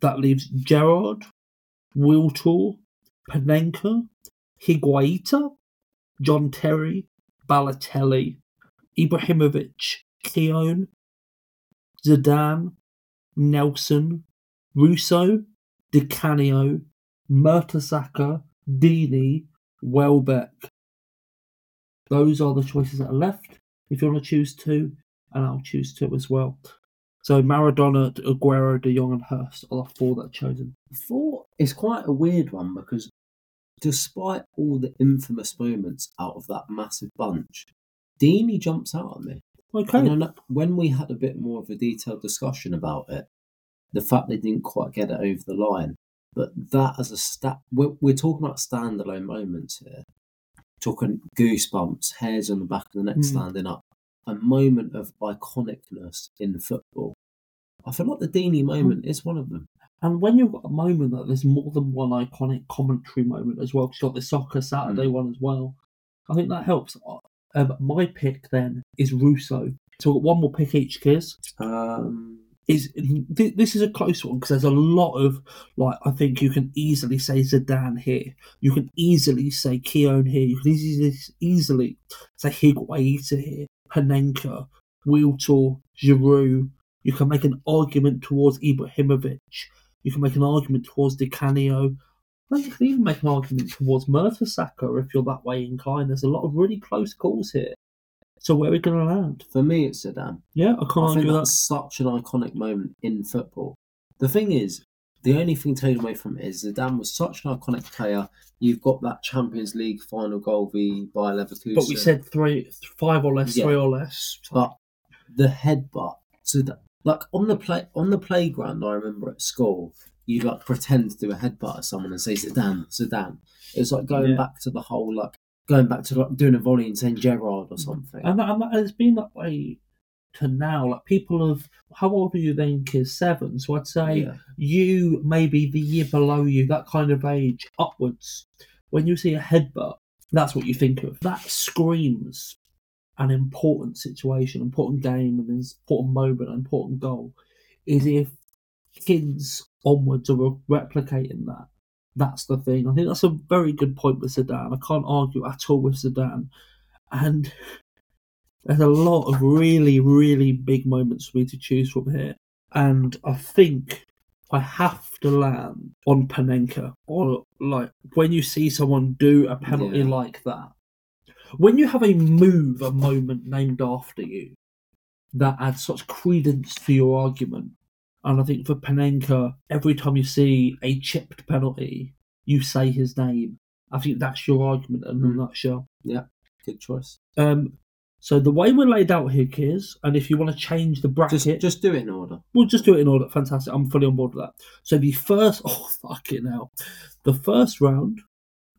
that leaves Gerrard, Wiltord, Panenka, Higuita, John Terry, Balotelli, Ibrahimovic, Keown, Zidane, Nelson, Russo, Di Canio, Mertesacker, Deeney, Welbeck. Those are the choices that are left. If you want to choose two, and I'll choose two as well. So Maradona, Aguero, De Jong, and Hurst are the four that are chosen. Four is quite a weird one because despite all the infamous moments out of that massive bunch, Deeney jumps out at me. Okay. And when we had a bit more of a detailed discussion about it, the fact they didn't quite get it over the line, but that as a stat, we're, we're talking about standalone moments here. Talking goosebumps, hairs on the back of the neck Mm. standing up, a moment of iconicness in football. I feel like the Deeney moment is one of them. And when you've got a moment that there's more than one iconic commentary moment as well, 'cause you've got the Soccer Saturday one as well, I think that helps. Um, my pick then is Russo. So we've got one more pick each, Kiz. Um, Is th- this is a close one because there's a lot of like I think you can easily say Zidane here. You can easily say Keown here. You can easily easily say Higuita here, Panenka, Wiltord, Giroud. You can make an argument towards Ibrahimovic. You can make an argument towards Di Canio. I think you can even make an argument towards Mertesacker if you're that way inclined. There's a lot of really close calls here. So where are we going to land? for me, it's Zidane. Yeah, I can't I think argue that's that. such an iconic moment in football. The thing is, the only thing taken away from it is Zidane was such an iconic player. You've got that Champions League final goal v by Leverkusen. But we said three, five or less, Yeah. three or less. but the headbutt. So that, like on the play on the playground, I remember at school, you'd like pretend to do a headbutt at someone and say Zidane, Zidane. It's like going Yeah. back to the whole like going back to like doing a volley and saying Gerrard or something. And, that, and that, it's been that way to now. Like people have, how old are you then, kids? Seven. So I'd say Yeah. you maybe the year below you, that kind of age upwards. When you see a headbutt, that's what you think of. That screams an important situation, important game, and an important moment, an important goal. Is if kids onwards are replicating that. That's the thing. I think that's a very good point with Zidane. I can't argue at all with Zidane. And there's a lot of really, really big moments for me to choose from here. And I think I have to land on Panenka. Or like when you see someone do a penalty Yeah. like that, when you have a move, a moment named after you, that adds such credence to your argument. And I think for Panenka, every time you see a chipped penalty, you say his name. I think that's your argument in a Mm. Yeah, Good choice. Um, so the way we're laid out here, Kiers, and if you want to change the bracket, Just just do it in order. We'll just do it in order. Fantastic. I'm fully on board with that. So the first, oh fuck it now, the first round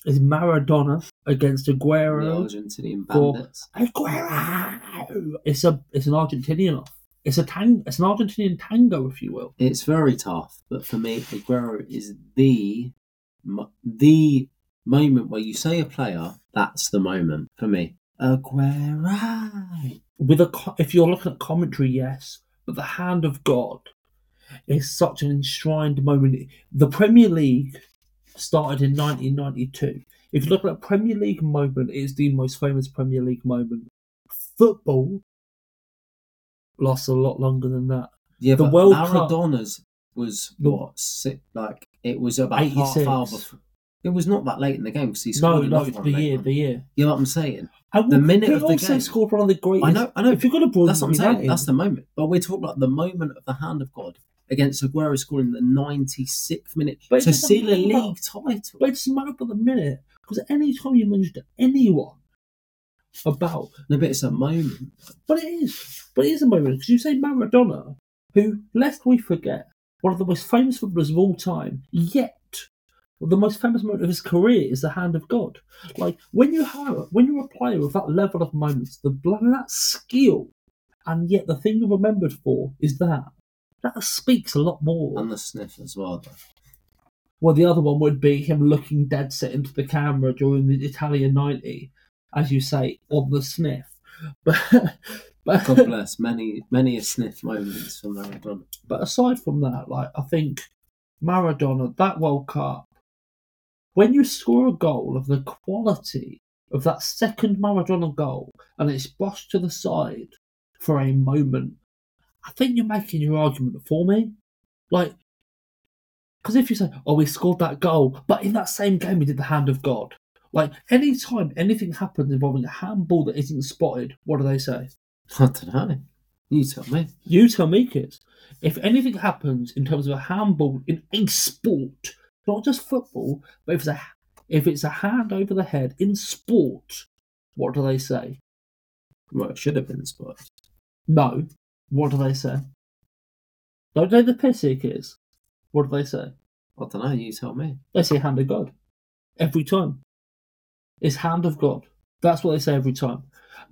is Maradona against The Aguero. Argentinian for- bandits. Aguero. It's a it's an Argentinian off. It's a tang. It's an Argentinian tango, if you will. It's very tough, but for me, Aguero is the the moment where you say a player. That's the moment for me. Aguero. With a if you're looking at commentary, yes, but the hand of God is such an enshrined moment. The Premier League started in 1992. If you look at a Premier League moment, it is the most famous Premier League moment. Football lasts a lot longer than that. Yeah, The World Cup- Maradona's was The- what si like it was about half hour before. It was not that late in the game because he No, scored no, another one the year, on. the year. You know what I'm saying? And The minute of the also game. scored one of the greatest. I know, I know. If you're going to broaden That's what I'm saying. in- That's the moment. But we're talking about the moment of the hand of God against Aguero scoring the 96th minute But it to doesn't seal a matter. league title. But it doesn't matter about the minute because any time you mention to anyone about No, but it's a moment. But it is. But it is a moment because you say Maradona, who, lest we forget, one of the most famous footballers of all time, yet the most famous moment of his career is the hand of God. Like when you have, when you're a player with that level of moments, the that skill, and yet the thing you're remembered for is that. That speaks a lot more. And the sniff as well, though. Well, the other one would be him looking dead set into the camera during the Italia 90, as you say, on the sniff. But, but God bless. Many, many a sniff moments for Maradona. But aside from that, like I think Maradona, that World Cup, when you score a goal of the quality of that second Maradona goal and it's brushed to the side for a moment, I think you're making your argument for me. Like, because if you say, "Oh, we scored that goal," but in that same game we did the hand of God. Like any time anything happens involving a handball that isn't spotted, what do they say? I don't know. You tell me. You tell me, kids. If anything happens in terms of a handball in a sport, not just football, but if it's a if it's a hand over the head in sport, what do they say? Well, it should have been spotted. No. What do they say? Don't take the piss here, kids. What do they say? I don't know. You tell me. They say hand of God. Every time. It's hand of God. That's what they say every time.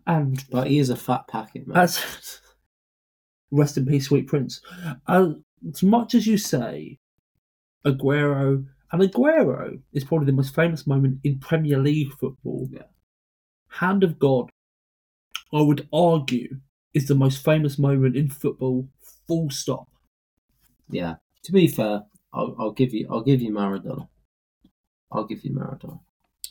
And But he is a fat packet, man. As rest in peace, sweet prince. As, as much as you say, Aguero and Aguero is probably the most famous moment in Premier League football. Yeah. Hand of God, I would argue, is the most famous moment in football. Full stop. Yeah. To be fair, I'll, I'll give you. I'll give you Maradona. I'll give you Maradona.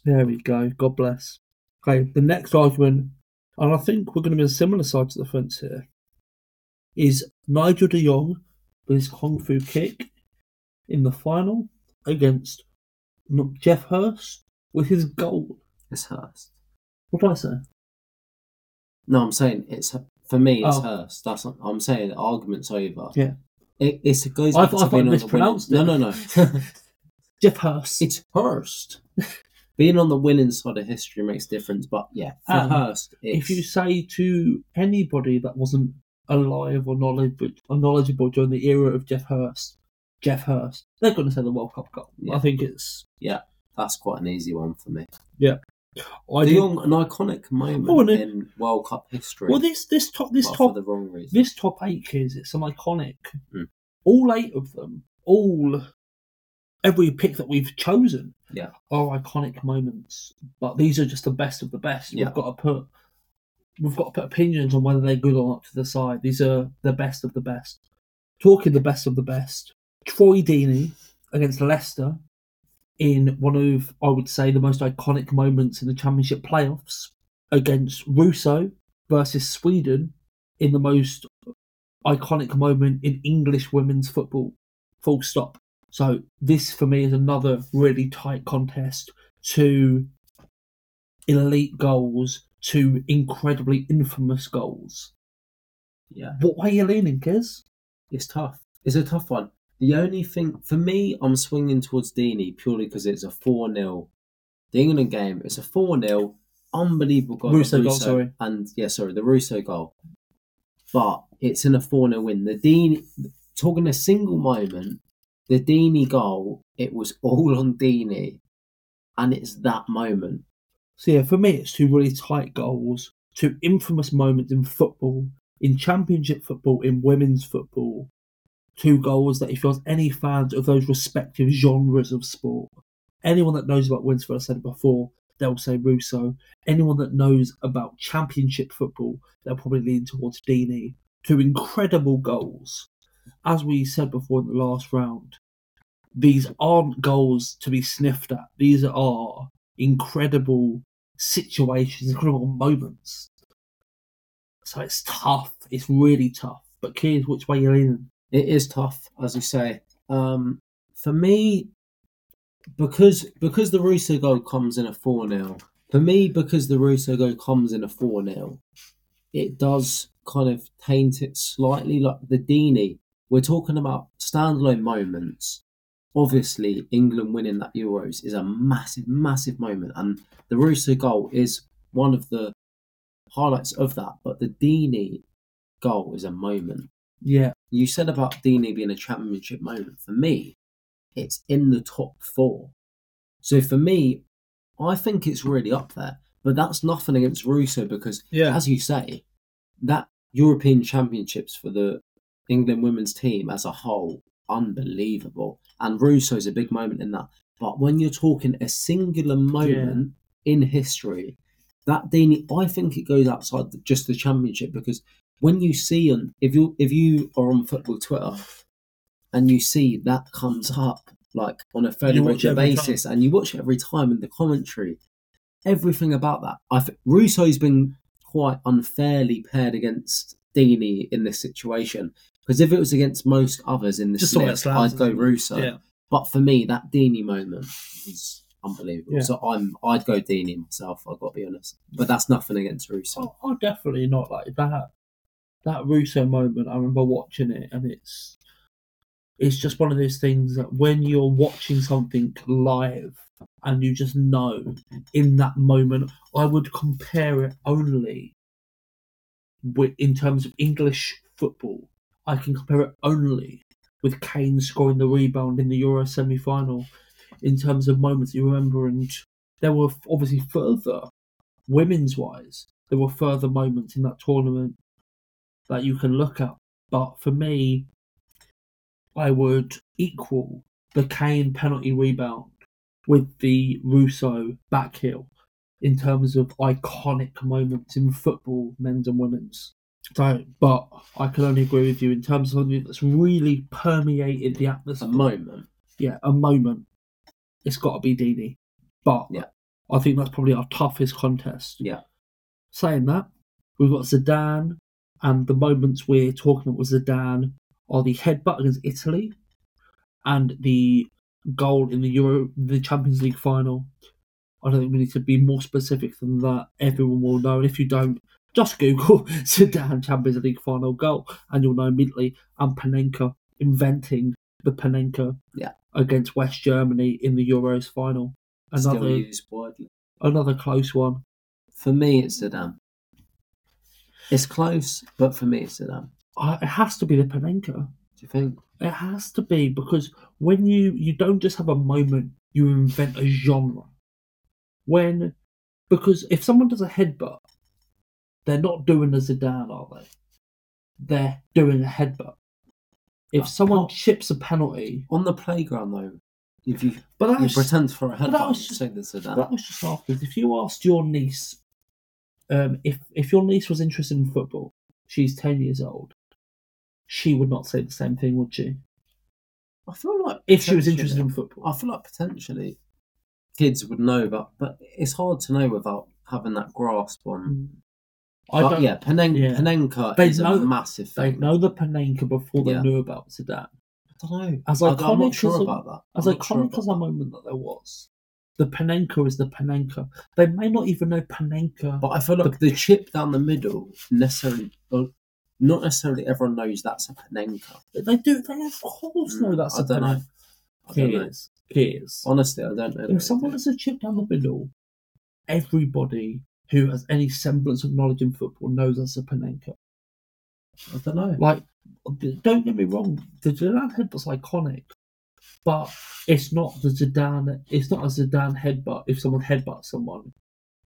There we go. God bless. Okay, the next argument, and I think we're going to be on similar sides of the fence here, is Nigel de Jong with his Kung Fu kick in the final against not Geoff Hurst with his goal. It's Hurst. What did I say? No, I'm saying it's for me. It's Oh. Hurst. That's not, I'm saying the argument's over. Yeah. It, it's, it goes I thought- to I thought being I on the winning. mispronounced No, it. no, no. Geoff Hurst. it's Hurst. being on the winning side of history makes a difference, but yeah, for Um, Hurst, it's, if you say to anybody that wasn't alive or knowledgeable, or knowledgeable during the era of Geoff Hurst, Geoff Hurst, they're going to say the World Cup goal. Yeah. I think it's. Yeah. That's quite an easy one for me. I De do, an iconic moment Oh, in World Cup history. well, this this top this top for the wrong reason. this top eight kids, it's an iconic. Hmm. All eight of them, all every pick that we've chosen, Yeah. are iconic moments. But these are just the best of the best. Yeah. We've got to put we've got to put opinions on whether they're good or not to the side. These are the best of the best. Talking the best of the best, Troy Deeney against Leicester in one of I would say the most iconic moments in the Championship playoffs against Russo versus Sweden in the most iconic moment in English women's football Full stop. So this for me is another really tight contest. Two elite goals, two incredibly infamous goals. Yeah. What are you leaning, Kez? It's tough. It's a tough one. The only thing for me, I'm swinging towards Deeney purely because it's a four 0 The England game, it's a four 0 unbelievable goal. Russo by goal, sorry. and yeah, sorry, the Russo goal. But it's in a four 0 win. The Deeney, talking a single moment, the Deeney goal, it was all on Deeney, and it's that moment. So yeah, for me, it's two really tight goals, two infamous moments in football, in championship football, in women's football. Two goals that if there's any fans of those respective genres of sport, anyone that knows about Winsford, I said it before, they'll say Russo. Anyone that knows about championship football, they'll probably lean towards Deeney. Two incredible goals. As we said before in the last round, these aren't goals to be sniffed at. These are incredible situations, incredible moments. So it's tough. It's really tough. But kids, which way you're leaning? It is tough, as you say. Um, for me, because because the Russo goal comes in a four 0 For me, because the Russo goal comes in a four 0 it does kind of taint it slightly. Like the Deeney, we're talking about standalone moments. Obviously, England winning that Euros is a massive, massive moment, and the Russo goal is one of the highlights of that. But the Deeney goal is a moment. Yeah. You said about Deeney being a championship moment. For me, it's in the top four. So for me, I think it's really up there. But that's nothing against Russo because, Yeah. as you say, that European Championships for the England women's team as a whole, unbelievable. And Russo's a big moment in that. But when you're talking a singular moment in history, that Deeney, I think it goes outside the, just the championship because when you see on if you if you are on football Twitter and you see that comes up like on a fairly You watch it regular basis and you watch it every time in the commentary, everything about that. I think Russo's been quite unfairly paired against Deeney in this situation because if it was against most others in all slip, I'd go? Russo. Yeah. But for me, that Deeney moment is unbelievable. Yeah. So I'm I'd go Deeney myself. I've got to be honest. But that's nothing against Russo. Oh, oh, definitely not like that. That Russo moment, I remember watching it, and it's it's just one of those things that when you're watching something live and you just know in that moment, I would compare it only with in terms of English football. I can compare it only with Kane scoring the rebound in the Euro semi-final in terms of moments you remember, and there were obviously further women's wise, there were further moments in that tournament that you can look at. But for me, I would equal the Kane penalty rebound with the Russo back heel in terms of iconic moments in football, men's and women's. So, but I can only agree with you in terms of something that's really permeated the atmosphere. A moment. yeah, a moment. It's got to be Deeney. But Yeah. I think that's probably our toughest contest. Yeah. Saying that, we've got Zidane, and the moments we're talking about with Zidane are the headbutt against Italy and the goal in the Euro, the Champions League final. I don't think we need to be more specific than that. Everyone will know, and if you don't, just Google Zidane Champions League final goal, and you'll know immediately. And Panenka inventing the Panenka Yeah. against West Germany in the Euros final. Another used widely. another close one. For me, it's Zidane. It's close, but for me, it's Zidane. Uh, It has to be the Panenka. Do you think? It has to be because when you you don't just have a moment, you invent a genre. When because if someone does a headbutt, they're not doing a Zidane, are they? They're doing a headbutt. If someone chips a penalty, On the playground, though, if you, but that you was, pretend for a that headbutt, was you just- say the Zidane. that was just afterwards. If you asked your niece, um, if if your niece was interested in football, she's ten years old, she would not say the same thing, would she? I feel like If she was interested in football. I feel like potentially kids would know, but but it's hard to know without having that grasp on. I but don't. yeah, Penen- yeah. Panenka They is know- a massive thing. They know the Panenka before they Yeah. knew about Zidane. I don't know. As I- I'm iconic not sure as a- about that. As I'm sure iconic about as a moment that there was, the Panenka is the Panenka. They may not even know Panenka. But I feel like the chip down the middle necessarily, well, not necessarily everyone knows that's a Panenka. They do. They of course know Mm, that's I a don't know. Panenka. I don't know. Honestly, I don't know. If someone has a chip down the middle, everybody who has any semblance of knowledge in football knows that's a Panenka. I don't know. Like, don't get me wrong, the Zidane was iconic, but it's not the Zidane. It's not a Zidane headbutt. If someone headbutts someone,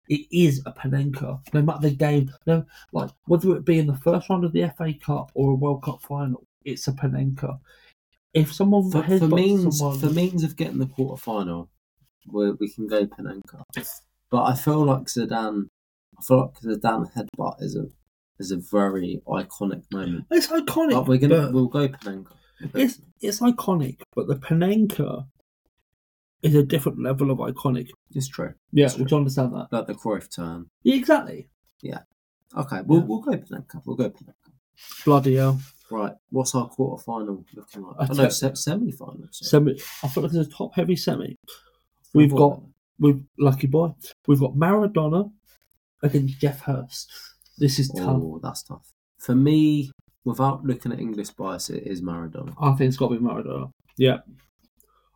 it is a Panenka. No matter the game, no, like whether it be in the first round of the FA Cup or a World Cup final, it's a Panenka. If someone For, for means someone, for means of getting the quarter final, we we can go Panenka. But I feel like Zidane. I feel like Zidane headbutt is a is a very iconic moment. it's iconic. But we're gonna but- we'll go Panenka. It's it's iconic, but the Panenka is a different level of iconic. It's true. Yeah, That's would you understand that? Like the Cruyff turn. Yeah, exactly. Yeah. Okay, we'll Yeah. we'll go Panenka. We'll go Panenka. Bloody hell. Right, what's our quarter final looking like? I I oh, know tell- semi final. Semi. I feel like it's a top heavy semi. We've got we've lucky boy. We've got Maradona against Geoff Hurst. This is oh, tough. Oh, that's tough. For me, without looking at English bias, it is Maradona. I think it's got to be Maradona. Yeah.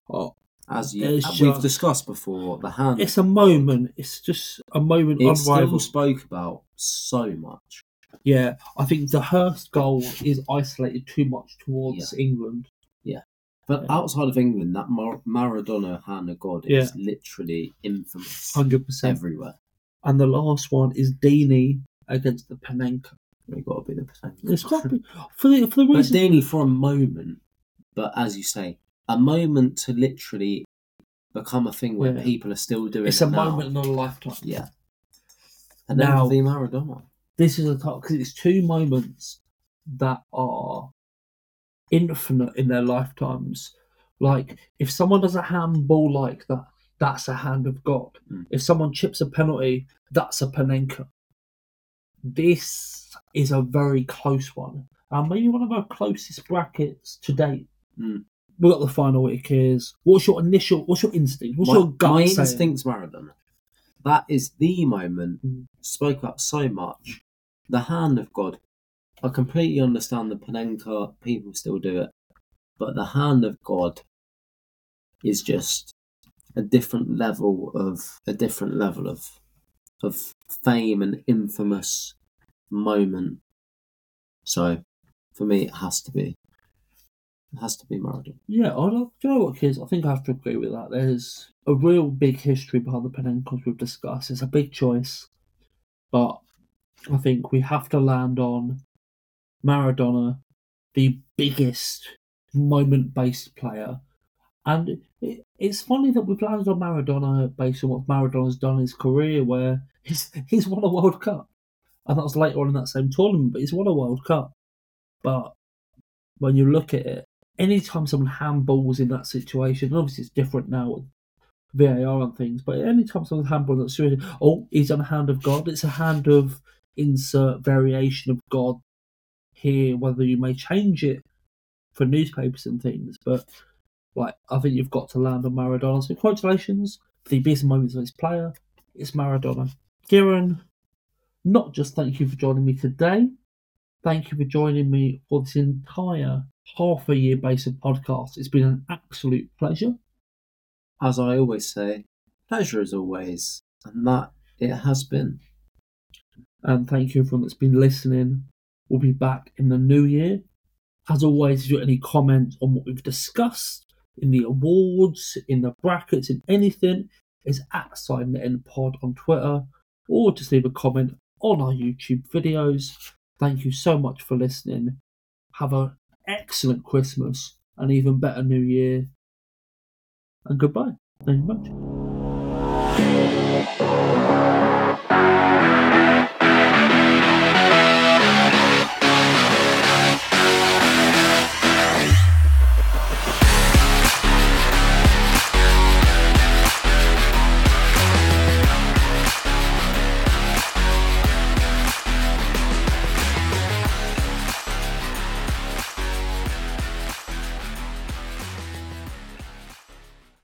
Oh, As you, It's as we've discussed before, the hand it's a moment. It's just a moment it's still unrivaled. spoke about so much. Yeah, I think the Hurst goal is isolated too much towards England. Yeah, but Yeah. outside of England, that Mar- Maradona hand of God is literally infamous Hundred percent. everywhere. And the last one is Deeney against the Panenka. It's got to be the Panenka. It's got to be for the for the But reason. Deeney for a moment, but as you say, a moment to literally become a thing where Yeah. people are still doing It's it a now. moment not a lifetime. Yeah. And then Now- the Maradona. This is a top because it's two moments that are infinite in their lifetimes. Like if someone does a handball like that, that's a hand of God. Mm. If someone chips a penalty, that's a Panenka. This is a very close one. And maybe one of our closest brackets to date. Mm. We got the final week is what's your initial what's your instinct? What's my, your gut my saying? instinct's Maradona. That is the moment Mm. spoke about so much. The hand of God. I completely understand the Panenka. People still do it, but the hand of God is just a different level of a different level of of fame and infamous moment. So, for me, it has to be. It has to be Maradona. Yeah, I don't, do you know what, kids? I think I have to agree with that. There's a real big history behind the Panenkos we've discussed. It's a big choice, but I think we have to land on Maradona, the biggest moment-based player. And it's funny that we've landed on Maradona based on what Maradona's done in his career, where he's he's won a World Cup, and that was later on in that same tournament. But he's won a World Cup. But when you look at it, anytime someone handballs in that situation, obviously it's different now with VAR and things, but anytime someone handballs in that situation, oh, he's on a hand of God. It's a hand of insert variation of God here, whether you may change it for newspapers and things, but like I think you've got to land on Maradona. So congratulations for the biggest moments of this player. It's Maradona. Kieran, not just thank you for joining me today. Thank you for joining me for this entire half a year base of podcast. It's been an absolute pleasure. As I always say, pleasure as always, and that it has been. And thank you everyone that's been listening. We'll be back in the new year. As always, if you've got any comments on what we've discussed in the awards, in the brackets, in anything, is at SideNetIn Pod on Twitter, or just leave a comment on our YouTube videos. Thank you so much for listening. Have an excellent Christmas, and even better New Year, and goodbye. Thank you much.